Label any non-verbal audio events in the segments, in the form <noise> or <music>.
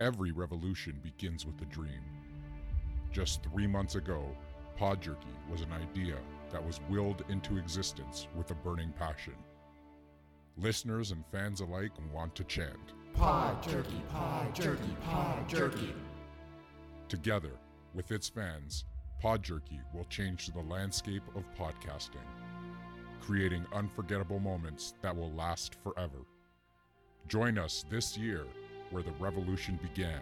Every revolution begins with a dream. Just three months ago, Pod Jerky was an idea that was willed into existence with a burning passion. Listeners and fans alike want to chant. Pod jerky, pod jerky, pod jerky. Together, with its fans, Pod Jerky will change the landscape of podcasting, creating unforgettable moments that will last forever. Join us this year where the revolution began,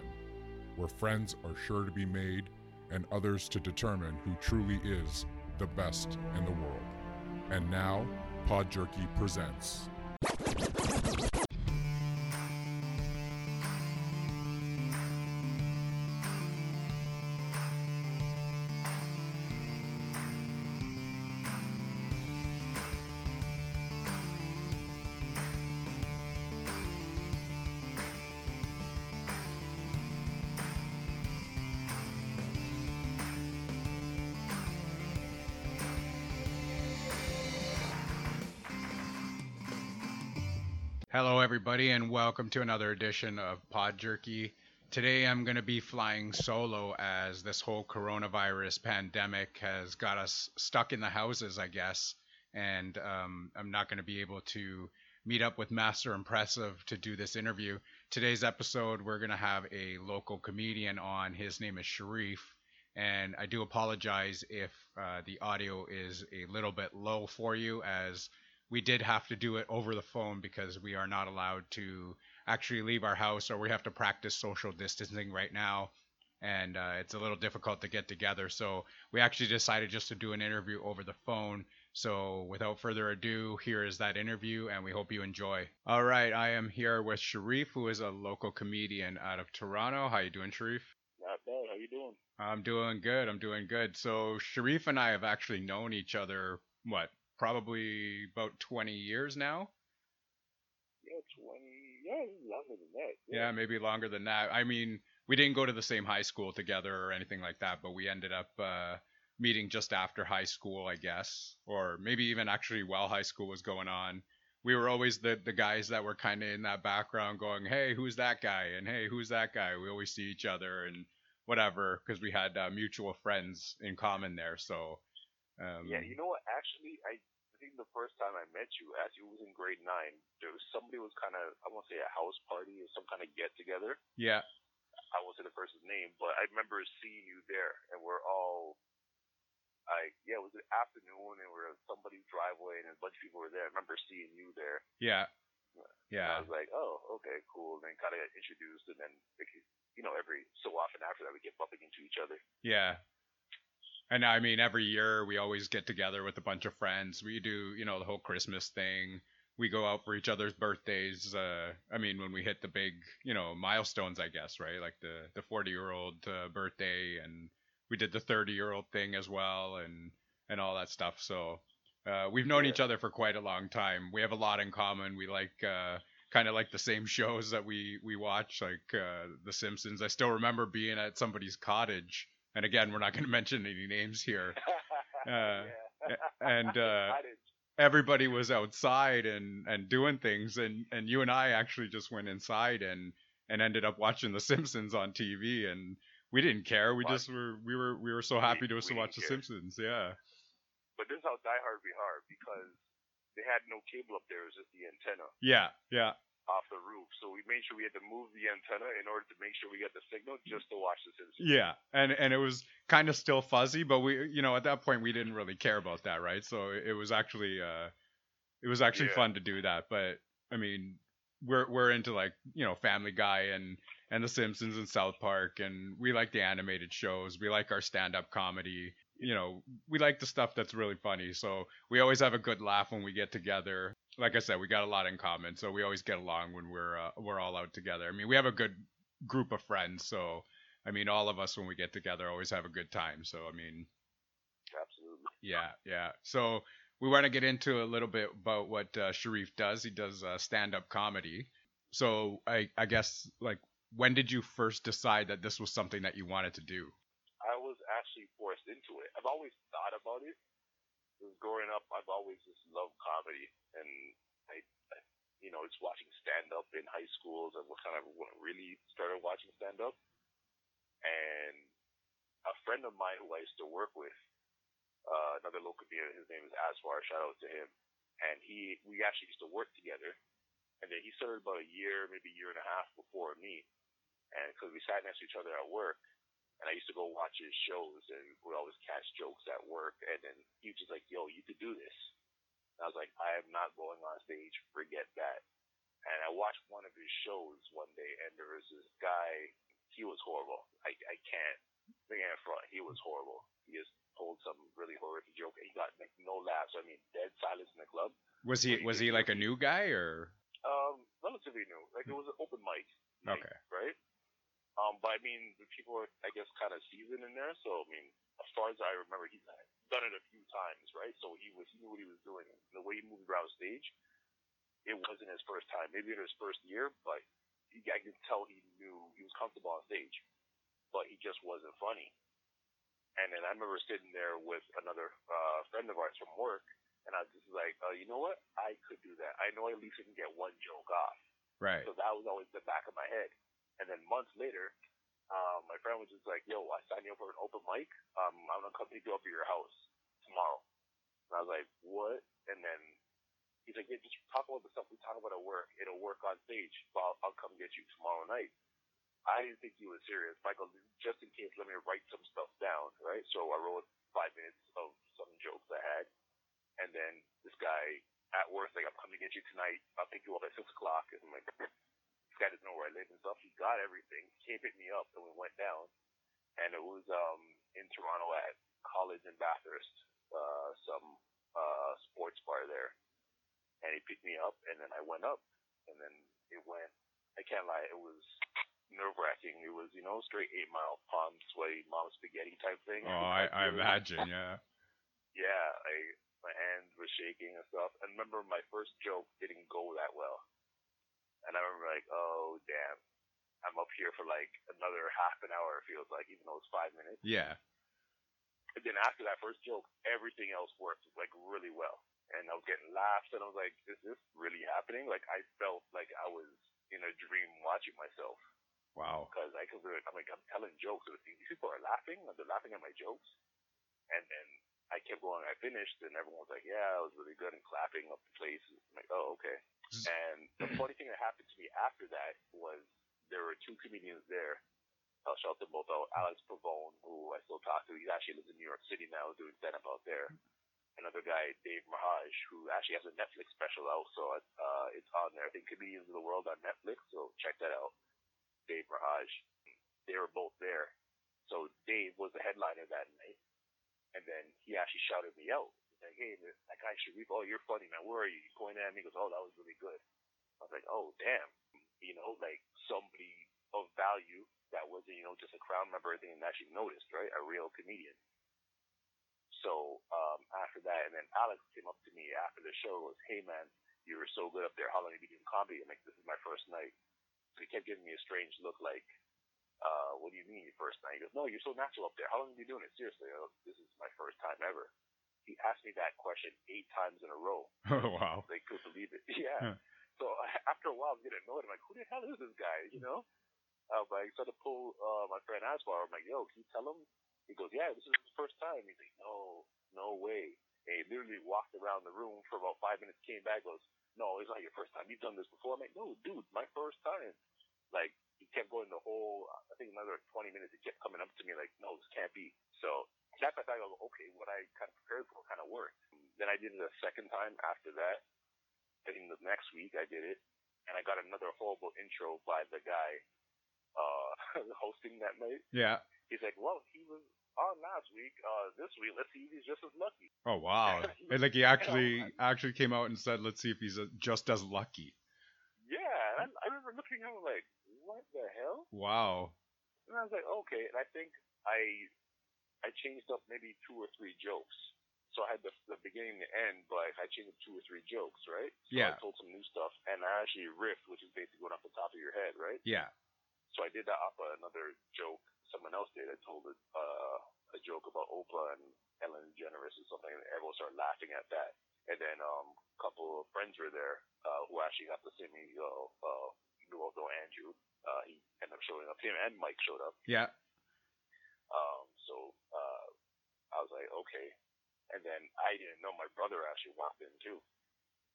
where friends are sure to be made and others to determine who truly is the best in the world. And now, Pod Jerky presents. Everybody, and welcome to another edition of Pod Jerky. Today, I'm going to be flying solo as this whole coronavirus pandemic has got us stuck in the houses, I guess, and um, I'm not going to be able to meet up with Master Impressive to do this interview. Today's episode, we're going to have a local comedian on. His name is Sharif, and I do apologize if uh, the audio is a little bit low for you, as we did have to do it over the phone because we are not allowed to actually leave our house or we have to practice social distancing right now. And uh, it's a little difficult to get together. So we actually decided just to do an interview over the phone. So without further ado here is that interview and we hope you enjoy. All right i am here with sharif who is a local comedian out of toronto. How you doing sharif? Not bad. How you doing? i'm doing good. I'm doing good. So sharif and i have actually known each other what probably about 20 years now Yeah, twenty. Yeah, longer than that. Yeah, maybe longer than that. I mean, we didn't go to the same high school together or anything like that, but we ended up uh, meeting just after high school, I guess, or maybe even actually while high school was going on. We were always the the guys that were kind of in that background, going, "Hey, who's that guy?" and "Hey, who's that guy?" We always see each other and whatever because we had uh, mutual friends in common there. So, um, Yeah, you know what? Actually, I think the first time I met you, actually, it was in grade nine. There was somebody was kind of, I won't say a house party or some kind of get together. yeah, I won't say the person's name, but I remember seeing you there, and we're all. I yeah, it was an afternoon, and we're at somebody's driveway, and a bunch of people were there. I remember seeing you there. yeah, And yeah. I was like, oh, okay, cool. And then kind of got introduced, and then you know, every so often after that, we get bumping into each other. Yeah. And I mean, every year we always get together with a bunch of friends. We do, you know, the whole Christmas thing. We go out for each other's birthdays. Uh, I mean, when we hit the big, you know, milestones, I guess, right? Like the the 40 year old uh, birthday, and we did the 30 year old thing as well, and and all that stuff. So uh, we've known Yeah. each other for quite a long time. We have a lot in common. We like uh, kind of like the same <laughs> shows that we we watch, like uh, The Simpsons. I still remember being at somebody's cottage, and again, we're not going to mention any names here. <laughs> Uh, and uh, <laughs> everybody was outside and and doing things, and and you and I actually just went inside and and ended up watching The Simpsons on TV, and we didn't care. We just were we were we were so happy to, we to watch The care. Simpsons. Yeah. But this is how diehard we are because they had no cable up there. It was just the antenna Yeah. Yeah. Off the roof. So we made sure we had to move the antenna in order to make sure we got the signal just to watch the Simpsons. Yeah, and and it was kind of still fuzzy, but we, you know, at that point we didn't really care about that, right? So it was actually, uh, it was actually Yeah. fun to do that. But I mean, we're we're into like you know Family Guy and and The Simpsons and South Park, and we like the animated shows. We like our stand-up comedy. You know, we like the stuff that's really funny. So we always have a good laugh when we get together. Like I said, we got a lot in common, so we always get along when we're uh, we're all out together. I mean, we have a good group of friends, so I mean, all of us when we get together always have a good time. So I mean, Absolutely. yeah, yeah. So we want to get into a little bit about what uh, Sharif does. He does uh, stand-up comedy. So I, I guess like when did you first decide that this was something that you wanted to do? I was actually forced into it. I've always thought about it. Growing up, I've always just loved comedy, and I, I you know, just watching stand up in high schools and what kind of what really started watching stand up. And a friend of mine who I used to work with, uh, another local comedian, his name is Aswar, shout out to him. And he, we actually used to work together. And then he started about a year, maybe a year and a half before me. And because we sat next to each other at work, and I used to go watch his shows and would always catch jokes at work. And then he was just like, yo, you could do this. And I was like, I am not going on stage. Forget that. And I watched one of his shows one day, and there was this guy. He was horrible. I I can't bring it in front. He was horrible. He just told some really horrific joke, and he got like no laughs. I mean, dead silence in the club. Was he was he like a new guy or? Um, relatively new. Like it was an open mic. night, Okay. Right. Um, but I mean, the people are, I guess, kind of seasoned in there. So I mean, as far as I remember, he's done it a few times, right? So he was, he knew what he was doing. And the way he moved around stage, it wasn't his first time. Maybe in his first year, but he, I could tell he knew he was comfortable on stage, but he just wasn't funny. And then I remember sitting there with another uh, friend of ours from work, and I was just like, uh, you know what? I could do that. I know at least I can get one joke off. Right. So that was always the back of my head. And then months later, um, my friend was just like, yo, I signed you up for an open mic. Um, I'm going to come pick you up at your house tomorrow. And I was like, what? And then he's like, yeah, just talk about the stuff we talk about at work. It'll work on stage, but I'll, I'll come get you tomorrow night. I didn't think he was serious. Michael, just in case, let me write some stuff down, right? So I wrote five minutes of some jokes I had. And then this guy at work, like, I'm coming to get you tonight. I'll pick you up at six o'clock. And I'm like, guy doesn't know where I live and stuff. He got everything. He came pick me up, and we went down. And it was um in Toronto at College in Bathurst, uh, some uh sports bar there. And he picked me up, and then I went up, and then it went. I can't lie, it was nerve wracking. It was, you know, straight eight mile palm sweaty mom spaghetti type thing. Oh, I, I imagine. Yeah. Yeah, I my hands were shaking and stuff. And remember, my first joke didn't go that well. And I remember like, oh damn, I'm up here for like another half an hour. It feels like, even though it's five minutes. Yeah. And then after that first joke, everything else worked like really well. And I was getting laughs, and I was like, is this really happening? Like I felt like I was in a dream watching myself Wow. because I could, uh, I'm like, I'm telling jokes, and these people are laughing, and they're laughing at my jokes. And then I kept going, I finished, and everyone was like, yeah, it was really good, and clapping up the place. I'm like, oh, okay. And the funny thing that happened to me after that was there were two comedians there. I'll shout them both out. Alex Pavone, who I still talk to, he actually lives in New York City now, doing stand-up out there. Another guy, Dave Merheje, who actually has a Netflix special out, so uh, it's on there. I think Comedians of the World on Netflix, so check that out. Dave Merheje. They were both there. So Dave was the headliner that night. And then he actually shouted me out. He's like, hey, that guy Sharif, oh, you're funny, man. Where are you? He pointed at me. He goes, oh, that was really good. I was like, oh, damn. You know, like somebody of value that wasn't, you know, just a crowd member or anything and actually noticed, right? A real comedian. So um, after that, and then Alex came up to me after the show and goes, hey, man, you were so good up there. How long have you been doing comedy? I'm like, this is my first night. So he kept giving me a strange look like, uh, what do you mean your first night? He goes, no, you're so natural up there. How long have you been doing it? Seriously, I go, this is my first time ever. He asked me that question eight times in a row. <laughs> Oh, wow. They couldn't believe it. <laughs> Yeah. Huh. So <laughs> after a while, I'm getting annoyed. I'm like, who the hell is this guy? You know? Uh, but I started to pull uh, my friend Asbar. I'm like, yo, can you tell him? He goes, yeah, this is his first time. He's like, no, no way. And he literally walked around the room for about five minutes, came back, goes, no, it's not your first time. You've done this before. I'm like, no, dude, my first time. Like, kept going the whole, I think another 20 minutes, he kept coming up to me like, no, this can't be. So that's I thought, okay, what I kind of prepared for kind of worked. Then I did it a second time after that. I think the next week I did it, and I got another horrible intro by the guy uh <laughs> hosting that night. Yeah. He's like, well, he was on last week. Uh, this week, let's see if he's just as lucky. Oh, wow. <laughs> And like he actually actually came out and said, let's see if he's uh, just as lucky. Yeah, I, I remember looking at him like, what the hell? Wow. And I was like, okay. And I think I I changed up maybe two or three jokes. So I had the, the beginning and the end, but I changed up two or three jokes, right? So Yeah. I told some new stuff, and I actually riffed, which is basically going off the top of your head, right? Yeah. So I did that off another joke someone else did. I told a, uh, a joke about Oprah and Ellen DeGeneres or something, and everyone started laughing at that. And then um, a couple of friends were there uh, who actually got to see me. Uh, uh, knew Andrew, uh, he ended up showing up. Him and Mike showed up. Yeah. Um, so uh, I was like, okay. And then I didn't know my brother actually walked in too.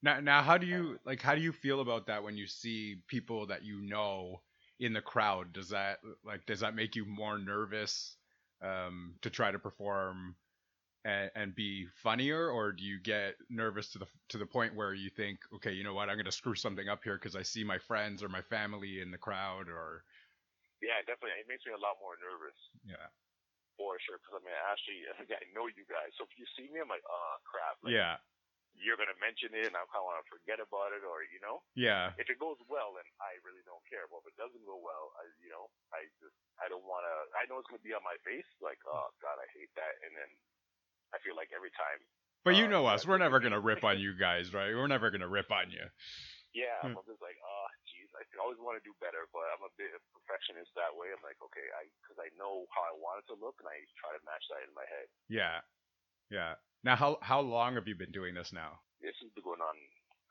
Now, now, how do you like? How do you feel about that when you see people that you know in the crowd? Does that like does that make you more nervous um, to try to perform and, and be funnier, or do you get nervous to the to the point where you think, okay, you know what, I'm going to screw something up here because I see my friends or my family in the crowd, or Yeah, definitely. It makes me a lot more nervous yeah, for sure. Because I mean, actually, <laughs> I know you guys. So if you see me, I'm like, oh crap. Like, yeah, You're gonna mention it, and I kind of want to forget about it, or you know. yeah, if it goes well, then I really don't care. But if it doesn't go well, I, you know, I just, I don't want to, I know it's going to be on my face, like, oh, God, I hate that. And then I feel like every time, But you Uh, know us, we're never gonna rip on <laughs> you guys, right? We're never gonna rip on you. yeah, Hmm. I'm just like, oh, geez, I always want to do better, but I'm a bit of a perfectionist that way. I'm like, okay, I, because I know how I want it to look, and I try to match that in my head. Yeah, yeah. Now, how how long have you been doing this now? This has been going on,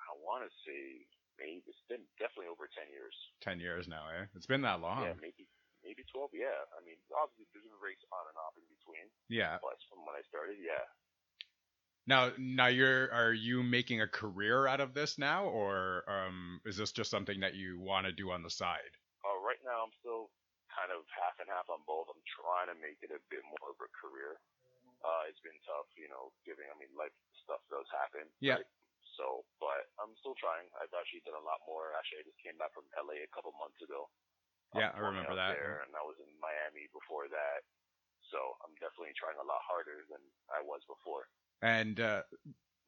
I want to say, maybe, it's been definitely over 10 years. Ten years now, eh? It's been that long. Yeah, maybe, maybe 12, yeah. I mean, obviously, there's been breaks on and off in between, Yeah. but from when I started, yeah. Now, now you're are you making a career out of this now, or um, is this just something that you want to do on the side? Uh, right now, I'm still kind of half and half on both. I'm trying to make it a bit more of a career. Uh, it's been tough, you know, giving, I mean, life stuff does happen. Yeah. right? So, but I'm still trying. I've actually done a lot more. Actually, I just came back from LA a couple months ago. Yeah, I remember that, There, and I was in Miami before that. So I'm definitely trying a lot harder than I was before. And uh,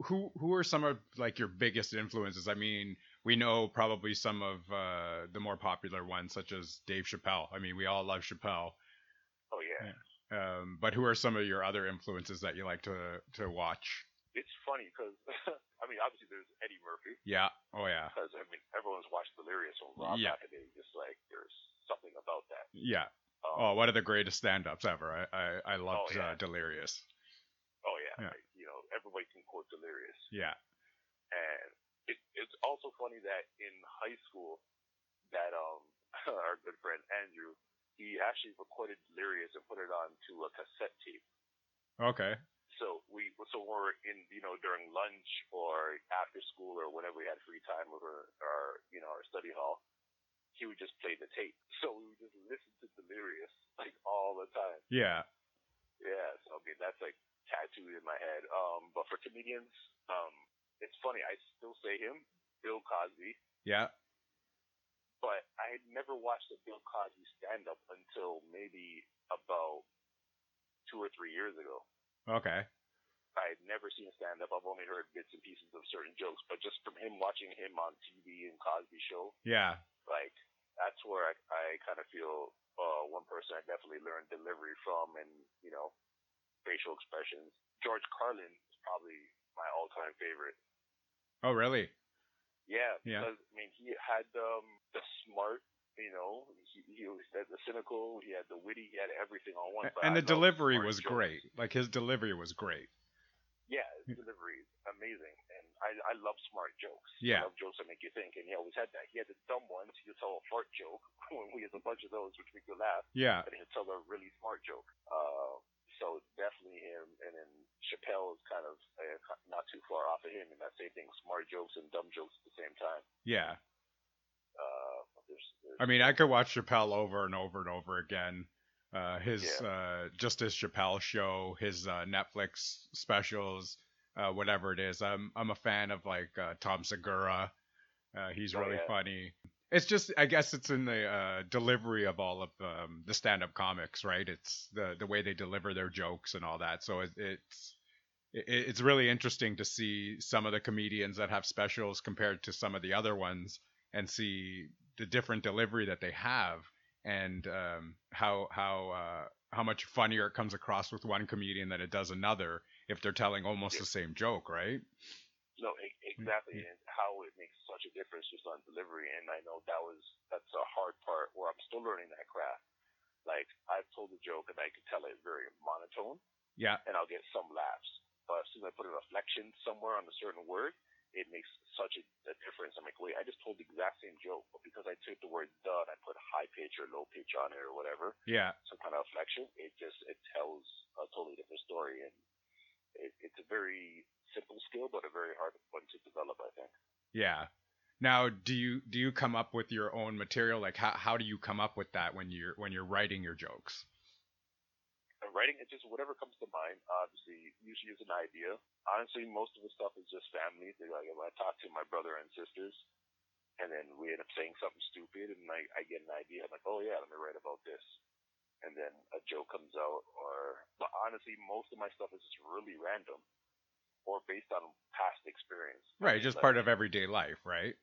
who who are some of like your biggest influences? I mean, we know probably some of uh, the more popular ones, such as Dave Chappelle. I mean, we all love Chappelle. Oh yeah. Um, but who are some of your other influences that you like to to watch? It's funny because <laughs> I mean, obviously there's Eddie Murphy. Yeah. Oh yeah. because I mean everyone's watched Delirious on Rob Yeah. back in the day. Just like there's something about that. Yeah. Um, Oh, one of the greatest stand-ups ever. I I, I loved yeah. uh, Delirious. oh yeah, yeah. Like, you know everybody can quote Delirious, Yeah. and it, it's also funny that in high school that um our good friend Andrew he actually recorded Delirious and put it onto a cassette tape. Okay. So we so we're in you know during lunch or after school or whenever we had free time over our you know our study hall, he would just play the tape. So we would just listen to Delirious like all the time. Yeah. Yeah, so I mean that's like tattooed in my head. Um, but for comedians, um, it's funny. I still say him, Bill Cosby, Yeah. but I had never watched a Bill Cosby stand up until maybe about two or three years ago. Okay. I had never seen a stand up. I've only heard bits and pieces of certain jokes, but just from him watching him on TV and Cosby Show, Yeah. like that's where I, I kind of feel uh, one person I definitely learned delivery from, and you know, facial expressions. George Carlin is probably my all-time favorite. Oh, really? Yeah, Yeah. because I mean, he had um, the smart, you know, he, he was had he had the witty, he had everything on one. But And the delivery was jokes. great. Like his delivery was great. Yeah, his delivery is amazing, and I I love smart jokes. Yeah. I love jokes that make you think, and he always had that. He had the dumb ones. He'd tell a fart joke <laughs> when we had a bunch of those, which make you laugh, Yeah. and he'd tell a really smart joke. Uh, so definitely him, and then Chappelle is kind of uh, not too far off of him in that same thing, smart jokes and dumb jokes at the same time. Yeah. Uh, there's, there's, I mean, I could watch Chappelle over and over and over again. Uh, his Yeah. uh, just his Chappelle show, his uh, Netflix specials, uh, whatever it is. I'm I'm a fan of like uh, Tom Segura. Uh, he's Oh, really yeah. funny. It's just I guess it's in the uh, delivery of all of um, the stand-up comics, right? It's the the way they deliver their jokes and all that. So it, it's it, it's really interesting to see some of the comedians that have specials compared to some of the other ones and see the different delivery that they have and um, how how uh, how much funnier it comes across with one comedian than it does another if they're telling almost the same joke, right? No, exactly, Yeah. and how it makes such a difference just on delivery. And I know that was that's a hard part where I'm still learning that craft. Like I've told a joke and I can tell it very monotone, Yeah. and I'll get some laughs. But as soon as I put a reflection somewhere on a certain word, it makes such a, a difference. I'm like, wait, I just told the exact same joke, but because I took the word "the" and I put high pitch or low pitch on it or whatever, Yeah. some kind of inflection, it just it tells a totally different story, and it, it's a very simple skill, but a very hard one to develop. I think. Yeah. Now, do you do you come up with your own material? Like, how how do you come up with that when you're when you're writing your jokes? Writing it just whatever comes to mind. Obviously, usually is an idea. Honestly, most of the stuff is just family. Like I talk to my brother and sisters, and then we end up saying something stupid, and I, I get an idea. I'm like, oh yeah, let me write about this, and then a joke comes out. Or, but honestly, most of my stuff is just really random, or based on past experience. Right, just Like, part of everyday life, right?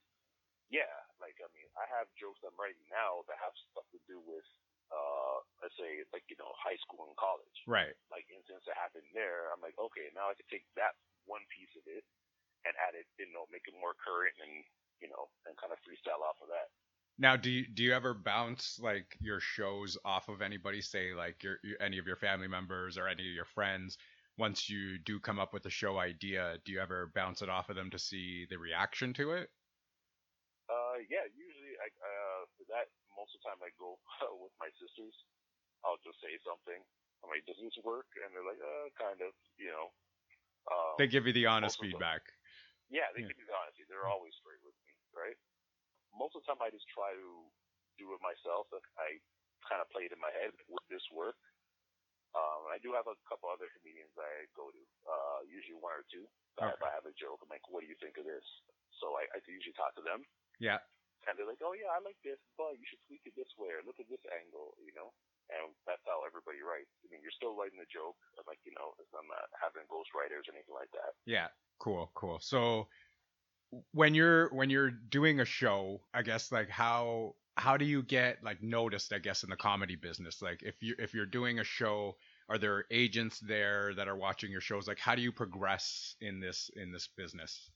yeah, like I mean, I have jokes I'm writing now that have stuff to do with, uh, let's say, like you know, high school and college. Right. Like incidents that happened there. I'm like, okay, now I can take that one piece of it and add it, you know, make it more current and you know, and kind of freestyle off of that. Now, do you do you ever bounce like your shows off of anybody? Say like your, your any of your family members or any of your friends. Once you do come up with a show idea, do you ever bounce it off of them to see the reaction to it? Uh, yeah, usually I uh for that most of the time I go <laughs> with my sisters. I'll just say something. I'm like, does this work? And they're like, uh, kind of, you know. Um, They give you the honest most of them. feedback. Yeah, they Yeah. give me the honesty. They're always straight with me, right? Most of the time, I just try to do it myself. I kind of play it in my head. Would this work? Um, I do have a couple other comedians I go to, uh, usually one or two. Okay. If I have a joke, I'm like, what do you think of this? So I, I usually talk to them, Yeah. And they're like, oh yeah, I like this, but you should tweak it this way or look at this angle, you know? And that's how everybody writes. I mean, you're still writing the joke, like, you know, I'm not having ghostwriters or anything like that. Yeah. Cool. Cool. So when you're when you're doing a show, I guess like how how do you get like noticed? I guess in the comedy business, like if you if you're doing a show, are there agents there that are watching your shows? Like how do you progress in this in this business?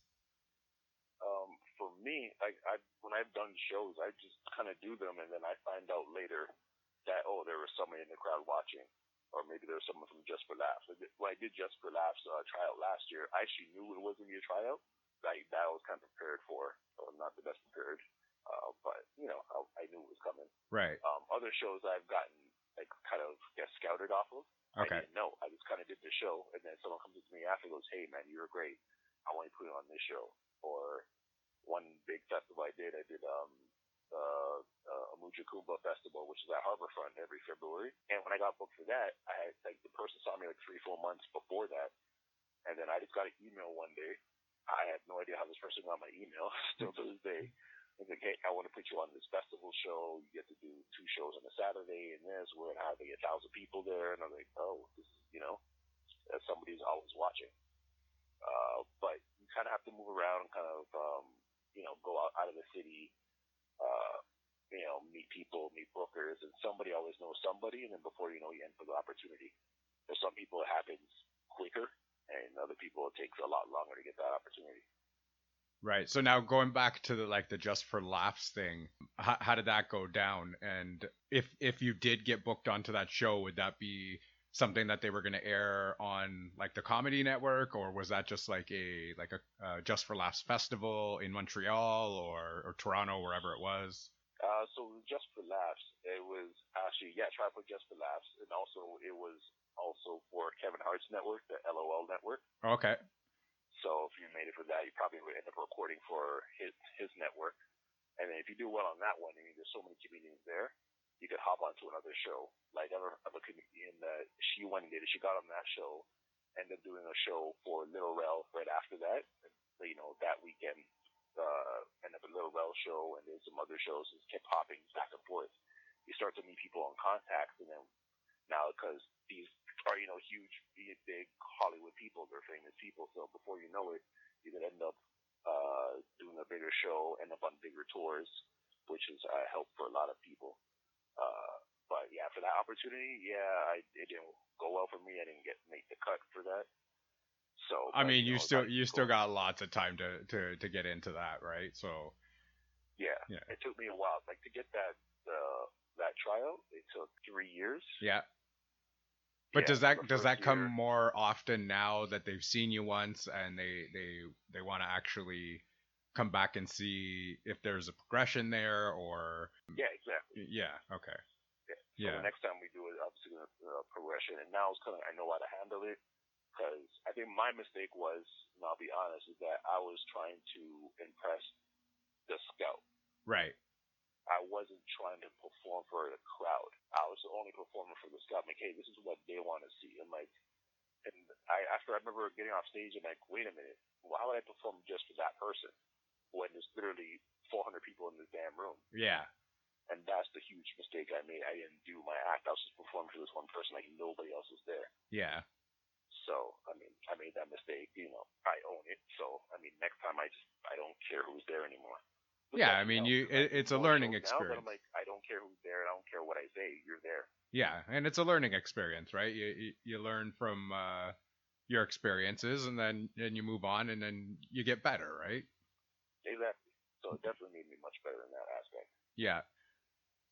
Me, I, I when I've done shows, I just kind of do them, and then I find out later that oh, there was somebody in the crowd watching, or maybe there was someone from Just for Laughs. Like, When I did Just for Laughs uh, tryout last year, I actually knew it was gonna be a tryout. Like that I was kind of prepared for. So I'm not the best prepared, uh, but you know, I, I knew it was coming. Right. Um, other shows I've gotten like kind of get scouted off of. Okay. I didn't know. I just kind of did the show, and then someone comes up to me after goes, "Hey, man, you were great. I want you to put it on this show." Or one big festival I did, I did um uh, uh Amuja Kuumba Festival, which is at Harborfront every February. And when I got booked for that, I had like the person saw me like three, four months before that, and then I just got an email one day. I had no idea how this person got my email <laughs> still to this day. It's like, hey, I want to put you on this festival show. You get to do two shows on a Saturday and this. We're gonna have like a thousand people there, and I'm like, oh, this, is, you know, somebody's always watching. Uh, but you kind of have to move around, kind of, um, you know, go out, out of the city, uh, you know, meet people, meet bookers, and somebody always knows somebody, and then before you know, you end up for the opportunity. For some people, it happens quicker, and other people, it takes a lot longer to get that opportunity. Right. So now going back to the like the just for laughs thing, how, how did that go down? And if if you did get booked onto that show, would that be something that they were going to air on like the comedy network, or was that just like a like a uh, just for laughs festival in Montreal or or Toronto, wherever it was? Uh, so just for laughs, it was actually yeah, try put just for laughs, and also it was also for Kevin Hart's network, the LOL network. Okay. So if you made it for that, you probably would end up recording for his his network. And then if you do well on that one, I mean, there's so many comedians there, you could hop onto another show. Like I have a comedian that she went and did it. She got on that show, ended up doing a show for Lil Rel right after that. And, you know, that weekend, uh, ended up a Lil Rel show, and then some other shows. Just kept hopping back and forth. You start to meet people on contacts, and then now because these are you know huge, big Hollywood people, they're famous people. So before you know it, you could end up uh, doing a bigger show, end up on bigger tours, which is uh, help for a lot of people. Uh, but yeah, for that opportunity, yeah, I, it didn't go well for me. I didn't get make the cut for that. So I but, mean, you know, still you still got lots of time to to to get into that, right? So Yeah. Yeah. It took me a while, like to get that uh, that tryout, it took three years. Yeah. But Yeah, does that does that come year- more often now that they've seen you once and they they they want to actually come back and see if there's a progression there or Yeah, exactly. yeah okay Yeah. So Yeah. the next time we do it, obviously gonna uh, progression, and now it's kind of I know how to handle it because I think my mistake was, and I'll be honest, is that I was trying to impress the scout. right I wasn't trying to perform for the crowd. I was the only performing for the scout. I'm like, hey, this is what they want to see. And like, and I after I remember getting off stage, I'm like, wait a minute, why would I perform just for that person when there's literally 400 people in this damn room? yeah And that's the huge mistake I made. I didn't do my act. I was just performing for this one person, like nobody else was there. yeah So I mean, I made that mistake. You know, I own it. So I mean, next time I just I don't care who's there anymore. But Yeah, I mean, you- it- it's a learning shows now, but experience. I'm like, I don't care who's there. I don't care what I say. You're there. yeah and it's a learning experience right you you, you learn from uh your experiences and then and you move on and then you get better right Exactly. So it definitely made me much better in that aspect. Yeah.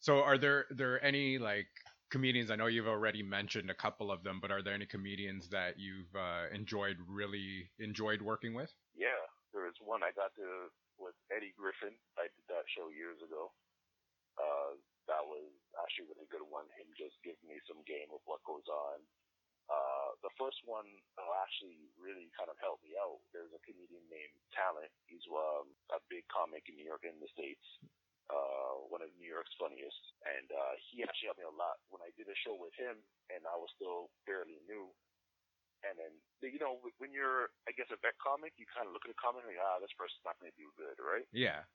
So are there there any like comedians? I know you've already mentioned a couple of them, but are there any comedians that you've uh, enjoyed really enjoyed working with? Yeah, there was one I got to with Eddie Griffin. I did that show years ago. Uh, that was actually a really good one. Him just giving me some game of what goes on. Uh, the first one actually really kind of helped me out. There's a comedian named Talent. He's um, a big comic in New York and the States. Uh, one of New York's funniest. And, uh, he actually helped me a lot when I did a show with him and I was still fairly new. And then, you know, when you're, I guess, a vet comic, you kind of look at a comic and like, ah, this person's not going to do good, right? Yeah.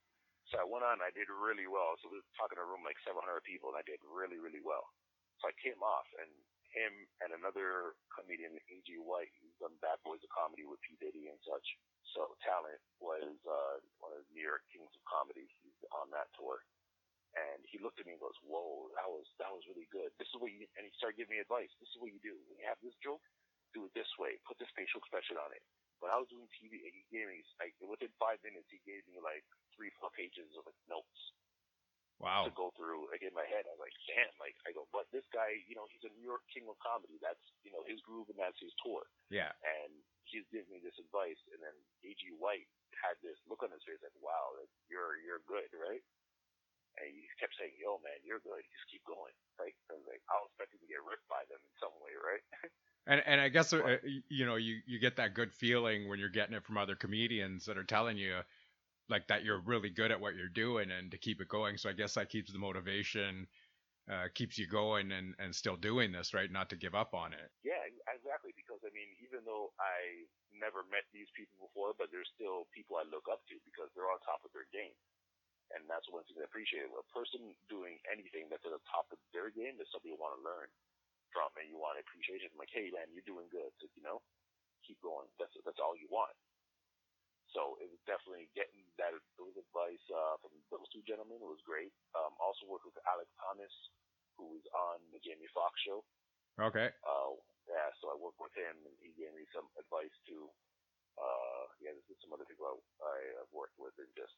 So I went on, and I did really well. So we were talking to a room like 700 people, and I did really, really well. So I came off, and him and another comedian, A.G. White, who's done Bad Boys of Comedy with P. Diddy and such. So Talent was uh, one of the New York Kings of Comedy. He's on that tour. And he looked at me and goes, whoa, that was, that was really good. This is what you, and he started giving me advice. This is what you do. When you have this joke, do it this way. Put this facial expression on it. When I was doing TV, he gave me like within five minutes, he gave me like three, four pages of like notes Wow. to go through. Like in my head, I was like, damn. Like I go, but this guy, you know, he's a New York king of comedy. That's you know his groove and that's his tour. Yeah. And he's giving me this advice. And then A.G. White had this look on his face like, wow, like, you're you're good, right? And he kept saying, yo, man, you're good. Just keep going. Right? I was like, I was expecting to get ripped by them in some way, right? <laughs> And and I guess uh, you know you you get that good feeling when you're getting it from other comedians that are telling you like that you're really good at what you're doing and to keep it going. So I guess that keeps the motivation, uh, keeps you going and and still doing this, right? Not to give up on it. Yeah, exactly. Because I mean, even though I never met these people before, but they're still people I look up to because they're on top of their game, and that's one thing I appreciate. A person doing anything that's at the top of their game is something you want to learn from, and you want appreciation. Like, hey, man, you're doing good. So, you know, keep going. That's that's all you want. So it was definitely getting that those advice uh, from those two gentlemen was great. Um, also worked with Alex Thomas, who was on the Jamie Foxx show. Okay. Uh, yeah, so I worked with him, and he gave me some advice too. Uh, yeah, there's some other people I, I have worked with, and just,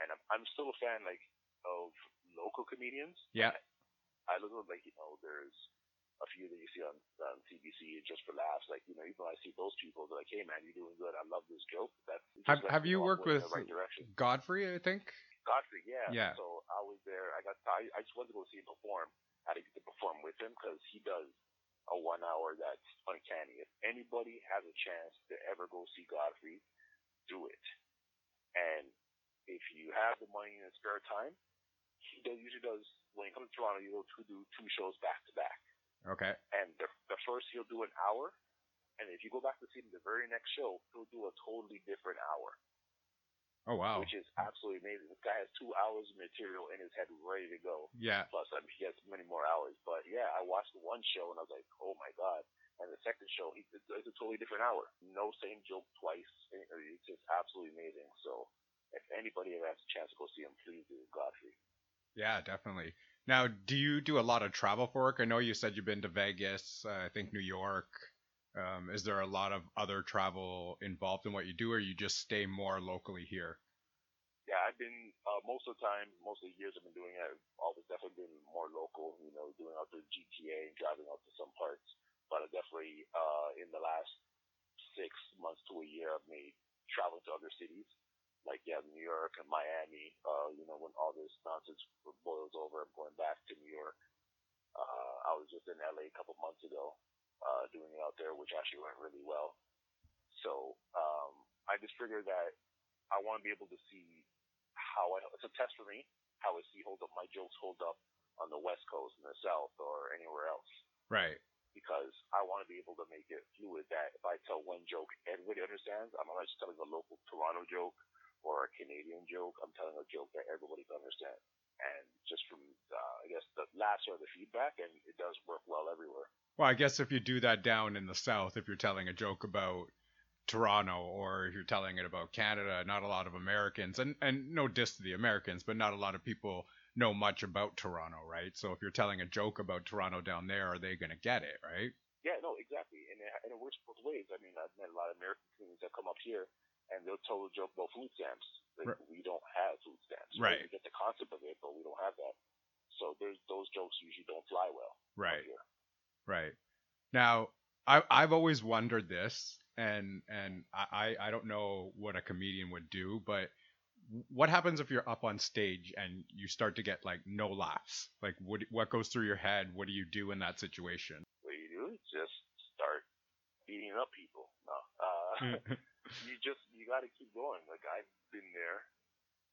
and I'm, I'm still a fan like of local comedians. Yeah. I look at like you know, there's a few that you see on on CBC just for laughs. Like you know, even when I see those people, they're like, "Hey man, you're doing good. I love this joke." That's Have have you worked with right? Godfrey? I think. Godfrey, yeah. Yeah. So I was there. I got. I, I just wanted to go see him perform. I didn't get to perform with him because he does a one hour that's uncanny. If anybody has a chance to ever go see Godfrey, do it. And if you have the money and spare time, he does, usually does when he comes to Toronto. He'll to do two shows back to back. Okay. And the the first he'll do an hour, and if you go back to see him the very next show, he'll do a totally different hour Oh wow. which is absolutely amazing. This guy has two hours of material in his head ready to go. Yeah. Plus, I mean, he has many more hours. But yeah, I watched one show and I was like, oh my god. And the second show, he, it's, it's a totally different hour. No same joke twice. It's just absolutely amazing. So if anybody ever has a chance to go see him, please do Godfrey. Yeah, definitely. Now, do you do a lot of travel for work? I know you said you've been to Vegas, uh, I think New York. Um, is there a lot of other travel involved in what you do, or you just stay more locally here? Yeah, I've been uh, most of the time, most of the years I've been doing it. I've always definitely been more local, you know, doing out the GTA and driving out to some parts. But I definitely, uh, in the last six months to a year, I've made travel to other cities like yeah, New York and Miami. Uh, you know, when all this nonsense boils over, I'm going back to New York. Uh, I was just in LA a couple months ago, uh, doing it out there, which actually went really well. So um, I just figured that I want to be able to see how I. It's a test for me how I see hold up my jokes hold up on the West Coast and the South or anywhere else. Right. Because I want to be able to make it fluid that if I tell one joke, everybody understands. I'm not just telling a local Toronto joke or a Canadian joke. I'm telling a joke that everybody can understand. And just from, uh, I guess, the last sort the feedback, and it does work well everywhere. Well, I guess if you do that down in the South, if you're telling a joke about Toronto or if you're telling it about Canada, not a lot of Americans, and, and no diss to the Americans, but not a lot of people know much about Toronto, right? So if you're telling a joke about Toronto down there, are they going to get it, right? Yeah, no, exactly. And it, and it works both ways. I mean, I've met a lot of American comedians that come up here and they'll tell a joke about food stamps. Like, right. we don't have food stamps. Right. We get the concept of it, but we don't have that. So there's those jokes usually don't fly well. Right. Right. Now, I, I've always wondered this, and and I, I don't know what a comedian would do, but what happens if you're up on stage and you start to get like no laughs? Like what what goes through your head? What do you do in that situation? What do you do is just start beating up people. No, uh, <laughs> <laughs> you just you got to keep going. Like I've been there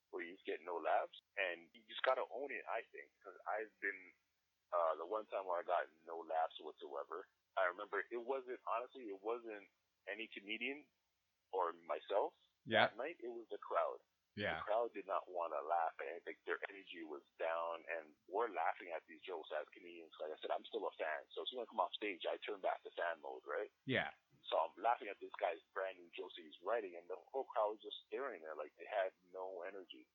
where you get no laughs, and you just got to own it. I think because I've been uh, the one time where I got no laughs whatsoever. I remember it wasn't honestly it wasn't any comedian or myself yeah. that night. It was the crowd. Yeah. The crowd did not want to laugh and I think their energy was down and we're laughing at these jokes as comedians. Like I said, I'm still a fan. So as soon as I come off stage, I turn back to fan mode, right? Yeah. So I'm laughing at this guy's brand new jokes that he's writing and the whole crowd was just staring there like they had no energy.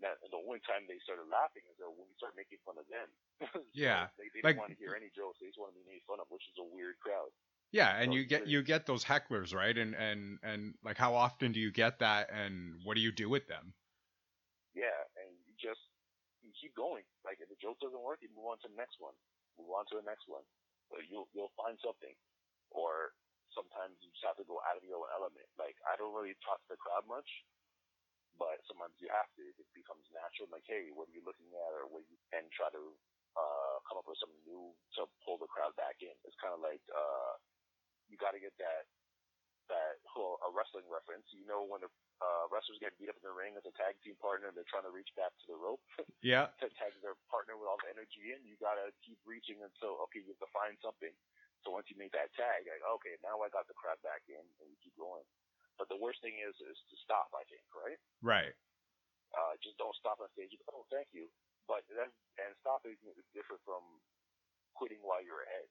Now, the only time they started laughing is uh, when we started making fun of them. so <laughs> yeah. They, they didn't want to hear any jokes. They just wanted to be made fun of, which is a weird crowd. Yeah, and you get you get those hecklers, right? And and and like how often do you get that and what do you do with them? Yeah, and you just you keep going. Like if the joke doesn't work, you move on to the next one. Move on to the next one. But you'll you'll find something. Or sometimes you just have to go out of your own element. Like I don't really talk to the crowd much, but sometimes you have to. It becomes natural. Like, hey, what are you looking at, or what you and try to uh, come up with something new to pull the crowd back in. It's kind of like uh, you got to get that that whole a wrestling reference. You know when the uh, wrestlers get beat up in the ring as a tag team partner and they're trying to reach back to the rope. <laughs> Yeah. to tag their partner with all the energy in, you gotta keep reaching until okay, you have to find something. So once you make that tag, like okay, now I got the crowd back in, and you keep going. But the worst thing is is to stop. I think, right? Right. Uh, just don't stop on stage. Oh, thank you. But that and stopping is different from quitting while you're ahead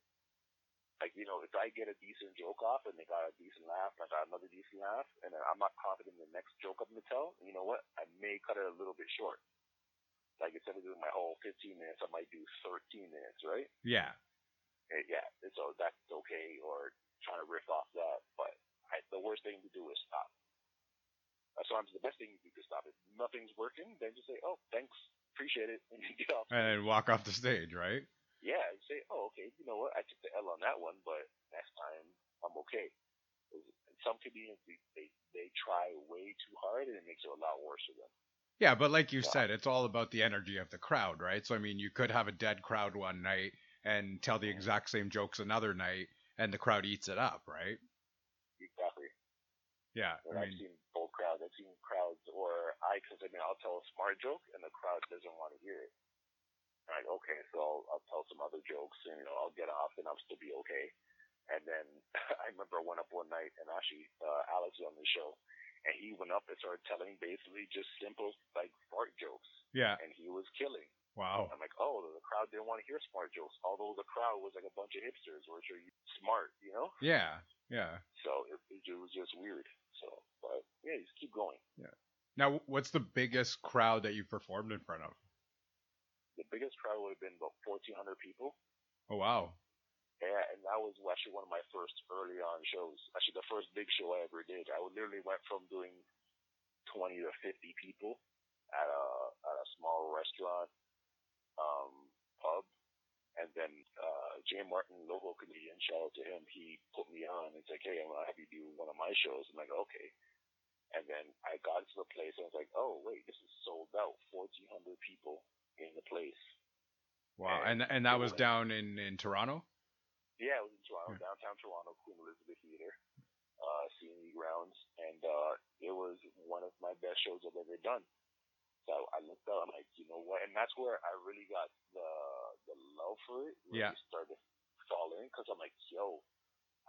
like you know, if I get a decent joke off and they got a decent laugh, and I got another decent laugh, and I'm not confident in the next joke I'm gonna tell, you know what? I may cut it a little bit short. Like instead of doing my whole 15 minutes, I might do 13 minutes, right? Yeah. And yeah, so that's okay, or trying to riff off that. But I, the worst thing to do is stop. Uh, sometimes the best thing you can do is stop. If nothing's working, then just say, "Oh, thanks, appreciate it," <laughs> and get off. And walk off the stage, right? yeah, you say, oh, okay, you know what, I took the L on that one, but next time I'm okay. Some comedians, they, they, they try way too hard and it makes it a lot worse for them. Yeah, but like you said, it's all about the energy of the crowd, right? So, I mean, you could have a dead crowd one night and tell the exact same jokes another night and the crowd eats it up, right? Exactly. Yeah. I mean, I've seen both crowds. I've seen crowds, or I, because I mean, I'll tell a smart joke and the crowd doesn't want to hear it. Like, okay, so I'll, I'll tell some other jokes and, you know, I'll get off and I'll still be okay. And then <laughs> I remember I went up one night and actually, uh, Alex was on the show and he went up and started telling basically just simple, like, fart jokes. Yeah. And he was killing. Wow. I'm like, oh, the crowd didn't want to hear smart jokes, although the crowd was like a bunch of hipsters, which are smart, you know? Yeah, yeah. So it, it was just weird. So, but yeah, just keep going. Yeah. Now, what's the biggest crowd that you performed in front of? the biggest crowd would have been about 1,400 people. Oh wow! Yeah, and that was actually one of my first early on shows. Actually, the first big show I ever did. I literally went from doing 20 to 50 people at a at a small restaurant um, pub, and then uh, Jay Martin, local comedian, shout out to him. He put me on. It's like, hey, I'm gonna have you do one of my shows. And I'm like, okay. And then I got to the place and I was like, oh wait, this is sold out. 1,400 people in the place. Wow, And and and that was down in in Toronto. Yeah, it was in Toronto, Yeah. downtown Toronto, Queen Elizabeth Theatre, uh, CNE grounds, and uh, it was one of my best shows I've ever done. So I looked up, I'm like, you know what? And that's where I really got the the love for it. Really Yeah. started to fall in because I'm like, yo,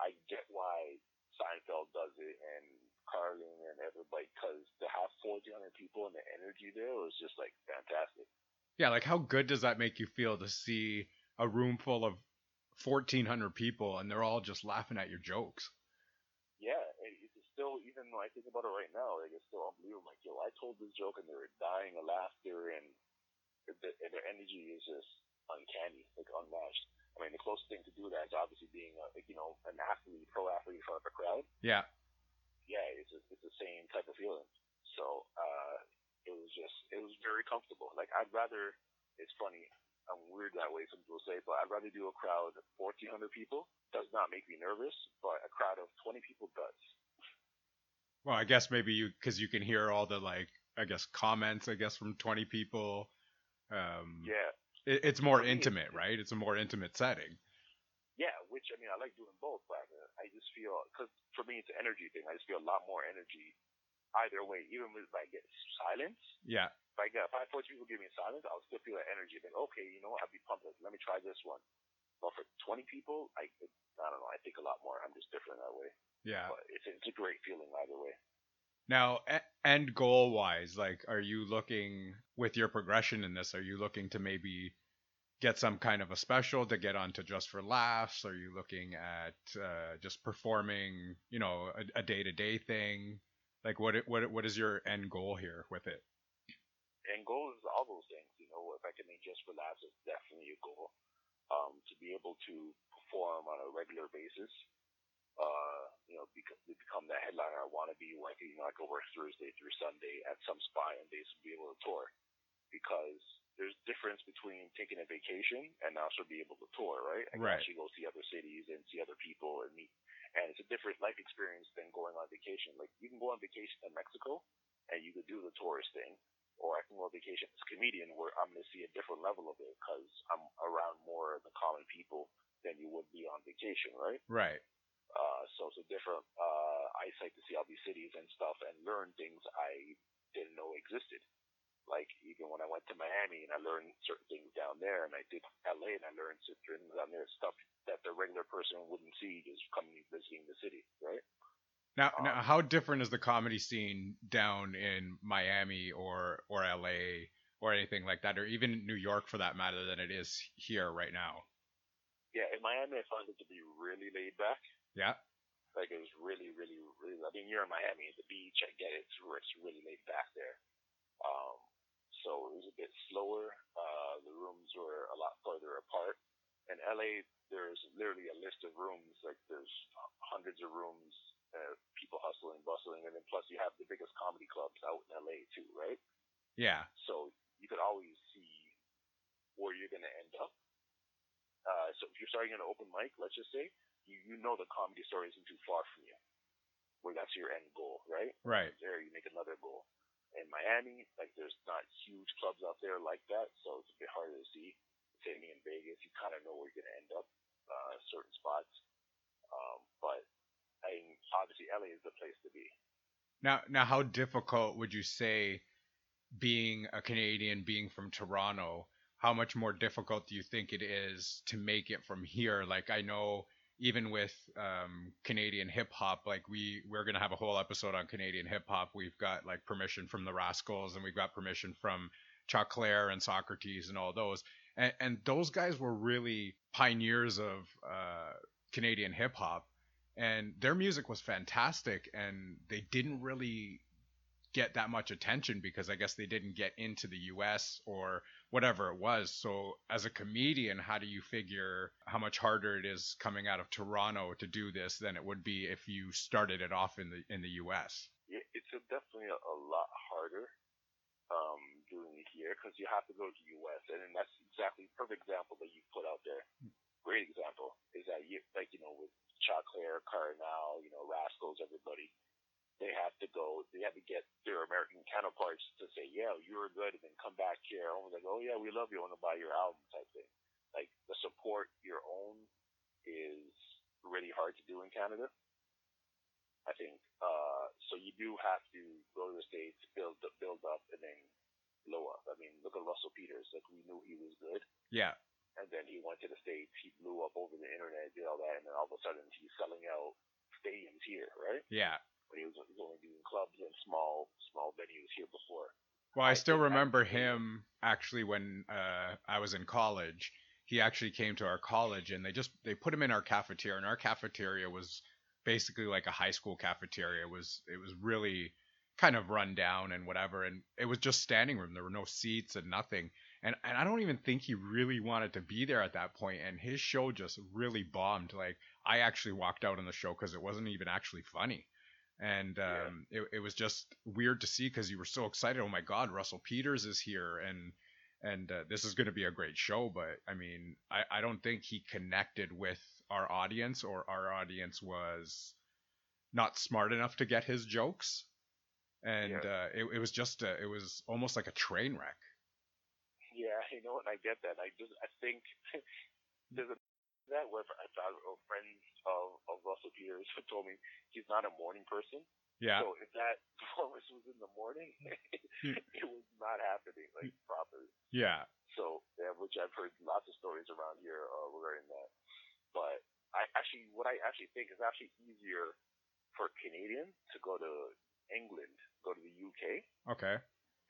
I get why Seinfeld does it and Carlin and everybody because to have 1,400 people and the energy there was just like fantastic. Yeah, like how good does that make you feel to see a room full of 1400 people and they're all just laughing at your jokes? yeah, still even when I think about it right now, like it's still unbelievable. Like, yo, I told this joke and they were dying of laughter, and the, and their energy is just uncanny, like unmatched. I mean, the closest thing to do that is obviously being, a, like, you know, an athlete, pro athlete in front of a crowd. Yeah. Yeah, it's just, it's the same type of feeling. So uh, it was just, it was very comfortable. Like I'd rather, it's funny, I'm weird that way. Some people say, but I'd rather do a crowd of 1,400 people. Does not make me nervous, but a crowd of 20 people. Well, I guess maybe you because you can hear all the like I guess comments I guess from 20 people. Um, Yeah, it, it's more For me, it's- intimate, right? It's a more intimate setting. yeah. Which I mean, I like doing both, but I just feel because for me it's an energy thing. I just feel a lot more energy either way. Even if I get silence, Yeah. if I get five, four people give me silence, I'll still feel that energy. Think, okay, you know what? I'll be pumped. Let me try this one. But for 20 people, I I don't know. I think a lot more. I'm just different that way. Yeah. But it's it's a great feeling either way. Now, end goal wise, like, are you looking with your progression in this? Are you looking to maybe get some kind of a special to get onto Just for Laughs? Are you looking at uh, just performing, you know, a day to day thing? Like, what what what is your end goal here with it? and goal is all those things. You know, if I can make just for laughs, it's definitely a goal. Um, to be able to perform on a regular basis, uh, you know, become, become that headliner I want to be. Can, you know, I can work Thursday through Sunday at some spot and days be able to tour. Because there's difference between taking a vacation and also be able to tour, right? I can Right. actually go see other cities and see other people and meet. And it's a different life experience than going on vacation. Like you can go on vacation in Mexico and you could do the tourist thing, or I can go on vacation a comedian where I'm going to see a different level of it because I'm around more of the common people than you would be on vacation, right? Right. Uh, so it's a different uh, eyesight to see all these cities and stuff and learn things I didn't know existed. Like even when I went to Miami and I learned certain things down there, and I did LA and I learned certain things down there, stuff that the regular person wouldn't see just coming visiting the city, right? Now, Um, now, how different is the comedy scene down in Miami or or LA or anything like that, or even New York for that matter, than it is here right now? Yeah, in Miami I found it to be really laid back. Yeah. Like it was really, really, really. I mean, you're in Miami, it's the beach. I get it. It's, it's really laid back there. Um, so it was a bit slower. Uh, the rooms were a lot further apart. In LA, there's literally a list of rooms. Like there's hundreds of rooms, uh, people hustling, bustling, and then plus you have the biggest comedy clubs out in LA too, right? Yeah. So you could always see where you're going to end up. Uh, so if you're starting an open mic, let's just say, you, you know the comedy store isn't too far from you, where that's your end goal, right? Right. There you make another goal. In Miami, like there's not huge clubs out there like that, so it's a bit harder to see. Same in Vegas, you kind of know where you're going to end up, uh, certain spots. Um, but I mean, obviously LA is the place to be. Now, now, how difficult would you say being a Canadian, being from Toronto? How much more difficult do you think it is to make it from here? Like I know, even with um, Canadian hip hop, like we we're gonna have a whole episode on Canadian hip hop. We've got like permission from the Rascalz, and we've got permission from Choclair and Saukrates and all those. And, and those guys were really pioneers of uh, Canadian hip hop and their music was fantastic and they didn't really get that much attention because I guess they didn't get into the US or whatever it was. So as a comedian, how do you figure how much harder it is coming out of Toronto to do this than it would be if you started it off in the in the US? Yeah, it's a, definitely a, a lot harder um, doing it here because you have to go to the U.S. and then that's exactly the perfect example that you put out there. Great example is that you like you know with Chuck Clare, Kardinal, you know Rascalz, everybody they have to go, they have to get their American counterparts to say, yeah, you're good, and then come back here. And like, oh yeah, we love you, I want to buy your album type thing. Like the support your own is really hard to do in Canada. I think uh, so. You do have to go to the states, build build up, and then blow up. I mean, look at Russell Peters. Like we knew he was good. Yeah. And then he went to the states. He blew up over the internet, did all that, and then all of a sudden he's selling out stadiums here, right? Yeah. Well, I I still remember him actually when uh, I was in college. He actually came to our college and they just they put him in our cafeteria and our cafeteria was basically like a high school cafeteria. It was it was really kind of run down and whatever and it was just standing room. There were no seats and nothing. And and I don't even think he really wanted to be there at that point. and his show just really bombed. Like I actually walked out on the show cuz it wasn't even actually funny and Yeah. um, it, it was just weird to see because you were so excited. Oh my God, Russell Peters is here, and and uh, this is going to be a great show. But I mean, I, I don't think he connected with our audience, or our audience was not smart enough to get his jokes, and Yeah. uh, it, it was just a, it was almost like a train wreck. Yeah, you know, and I get that. I just I think <laughs> there's a that where I thought a friend of, of Russell Peters who <laughs> told me he's not a morning person. Yeah, So if that <laughs> performance was in the morning, <laughs> it was not happening like properly. yeah, So yeah, which I've heard lots of stories around here uh, regarding that. But I actually, what I actually think is actually easier for a Canadian to go to England, go to the UK, okay,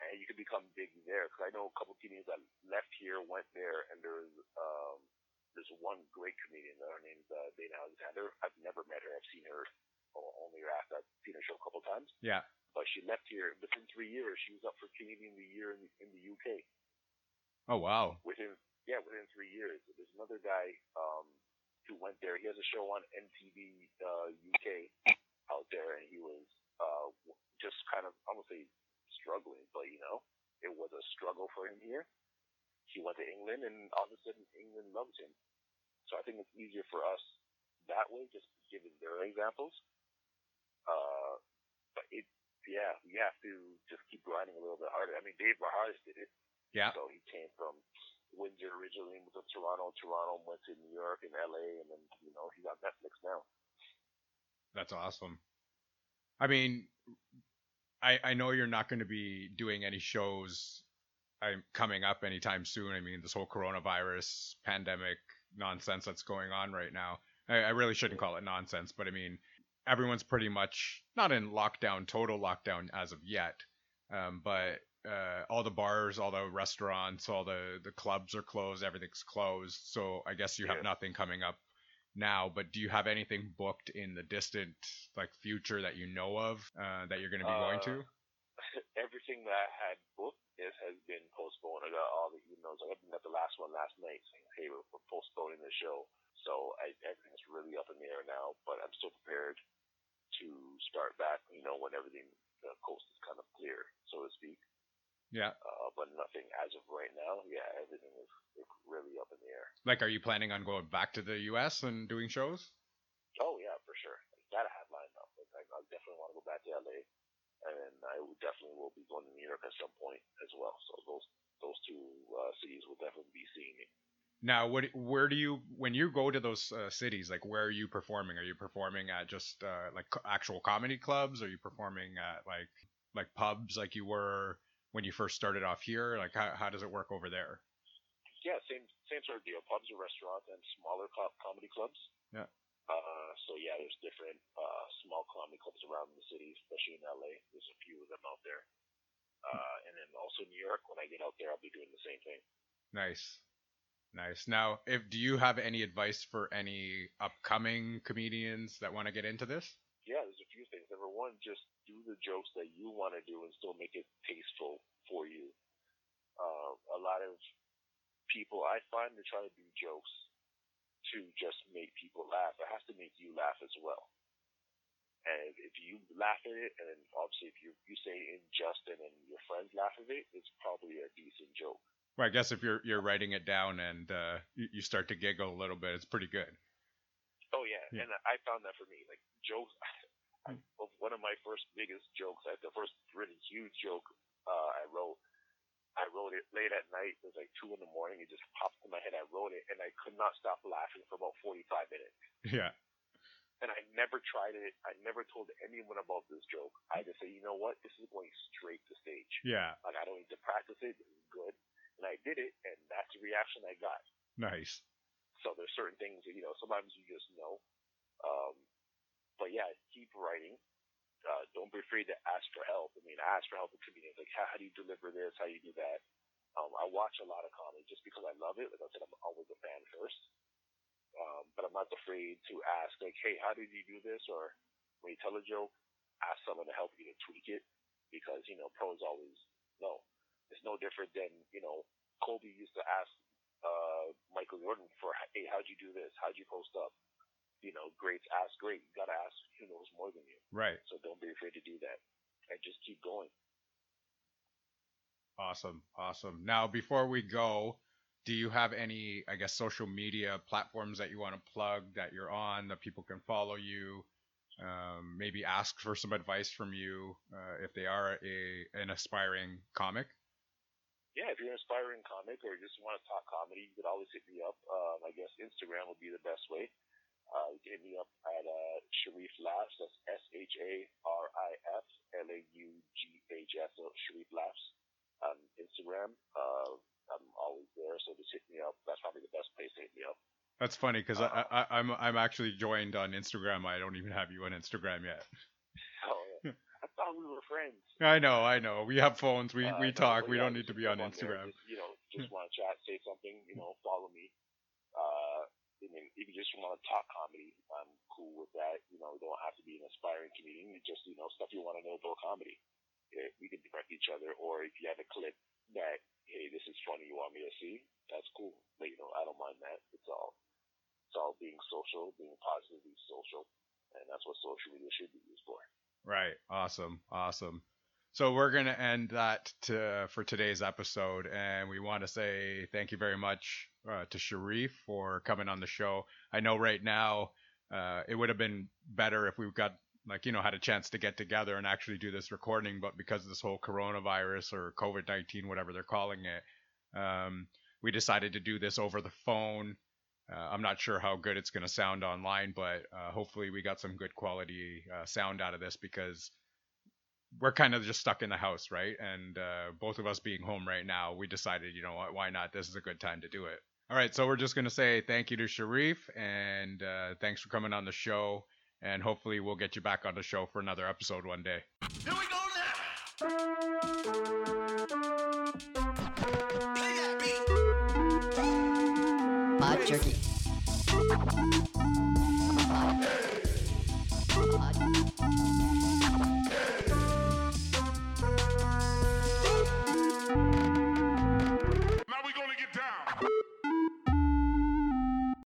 and you can become big there. Because I know a couple Canadians that left here, went there, and there's um, there's one great comedian. Her name's uh, Dana Alexander. I've never met her. I've seen her only after I've seen her show a couple times. yeah, But she left here within three years. She was up for Canadian of the Year in the, in the UK. oh wow, Within yeah, within three years. There's another guy um, who went there. He has a show on MTV uh, UK out there, and he was uh, just kind of I won't say struggling, but you know, it was a struggle for him here. He went to England, and all of a sudden, England loves him. So I think it's easier for us that way, just given their examples. Uh, but it, yeah, we have to just keep grinding a little bit harder. I mean, Dave Merheje did it. yeah, So he came from Windsor originally, moved to Toronto. Toronto went to New York and LA, and then you know he's on Netflix now. That's awesome. I mean, I I know you're not going to be doing any shows coming up anytime soon. I mean, this whole coronavirus pandemic nonsense that's going on right now. I, I really shouldn't call it nonsense, but I mean, everyone's pretty much not in lockdown, total lockdown as of yet. Um, but uh, all the bars, all the restaurants, all the the clubs are closed. Everything's closed. So I guess you have Yeah. nothing coming up now. But do you have anything booked in the distant like future that you know of uh, that you're going to be going to? <laughs> Everything that I had booked is has been postponed. I got all the emails. I got the last one last night saying, "Hey, we're, we're postponing the show." So I, everything's really up in the air now. But I'm still prepared to start back. You know, when everything the coast is kind of clear, so to speak. Yeah. Uh, but nothing as of right now. Yeah, everything is, is really up in the air. Like, are you planning on going back to the U.S. and doing shows? Oh yeah, for sure. That I have lined up. Like, I, I definitely want to go back to LA, and I would definitely will be going to New York at some point as well. So those those two uh, cities will definitely be seeing me. Now, what, where do you, when you go to those uh, cities, like where are you performing? Are you performing at just uh, like actual comedy clubs? Are you performing at like like pubs like you were when you first started off here? Like how, how does it work over there? Yeah, same same sort of deal. Pubs and restaurants and smaller co- comedy clubs. Yeah. Uh, so yeah, there's different uh, small comedy clubs around the city, especially in LA. There's a few of them out there. Uh, and then also New York. When I get out there, I'll be doing the same thing. Nice. Nice. Now, if do you have any advice for any upcoming comedians that want to get into this? yeah, there's a few things. Number one, just do the jokes that you want to do and still make it tasteful for you. Uh, a lot of people, I find, they try to do jokes to just make people laugh. It has to make you laugh as well. And if you laugh at it, and obviously if you you say in jest and then your friends laugh at it, it's probably a decent joke. Well, I guess if you're you're writing it down and uh, you, you start to giggle a little bit, it's pretty good. Oh yeah, Yeah. and I found that for me, like jokes. <laughs> One of my first biggest jokes, like the first really huge joke uh, I wrote. I wrote it late at night. It was like two in the morning. It just popped in my head. I wrote it, and I could not stop laughing for about forty-five minutes. Yeah. and I never tried it. I never told anyone about this joke. I just say, you know what, this is going straight to stage. Yeah. Like I don't need to practice it. This is good, and I did it, and that's the reaction I got. Nice. So there's certain things that you know. Sometimes you just know. Um, but yeah, keep writing. Uh, don't be afraid to ask for help. I mean, ask for help in comedians. Like, how, how do you deliver this? How do you do that? Um, I watch a lot of comedy just because I love it. Like I said, I'm always a fan first. Um, but I'm not afraid to ask, like, hey, how did you do this? Or when you tell a joke, ask someone to help you to tweak it because, you know, pros always know. It's no different than, you know, Kobe used to ask uh, Michael Jordan for, hey, how'd you do this? How'd you post up? You know, greats ask great. You got to ask who knows more than you. Right. So don't be afraid to do that and just keep going. Awesome. Awesome. Now, before we go, do you have any, I guess, social media platforms that you want to plug that you're on that people can follow you? Um, maybe ask for some advice from you uh, if they are a an aspiring comic. Yeah, if you're an aspiring comic or you just want to talk comedy, you could always hit me up. Um, I guess Instagram would be the best way. Uh, you can hit me up at uh, Sharif Laughs. That's S H A R I F L A U G H S. So Sharif Laughs on Instagram. Uh, I'm always there, so just hit me up. That's probably the best place to hit me up. That's funny because Uh, I, I, I'm I'm actually joined on Instagram. I don't even have you on Instagram yet. <laughs> Oh, yeah. I thought we were friends. I know, I know. We have phones. We Uh, we talk. We yeah, don't need to be on jump there. Instagram. Just, you know, just <laughs> want to chat, say something. You know, follow me. Uh, I mean, if you just want to talk comedy, I'm cool with that. You know, you don't have to be an aspiring comedian. You just, you know, stuff you want to know about comedy. Yeah, we can direct each other. Or if you have a clip that, hey, this is funny, you want me to see, that's cool. But, you know, I don't mind that. It's all, it's all being social, being positively social, and that's what social media should be used for. Right. Awesome. Awesome. So we're gonna end that to, for today's episode, and we want to say thank you very much uh, to Sharif for coming on the show. I know right now uh, it would have been better if we got like you know had a chance to get together and actually do this recording, but because of this whole coronavirus or COVID nineteen, whatever they're calling it, um, we decided to do this over the phone. Uh, I'm not sure how good it's going to sound online, but uh, hopefully we got some good quality uh, sound out of this because we're kind of just stuck in the house, right? And uh, both of us being home right now, we decided, you know why not? This is a good time to do it. All right, so we're just going to say thank you to Sharif and uh, thanks for coming on the show. And hopefully we'll get you back on the show for another episode one day. Here we go now. Play that beat. Pod Jerky.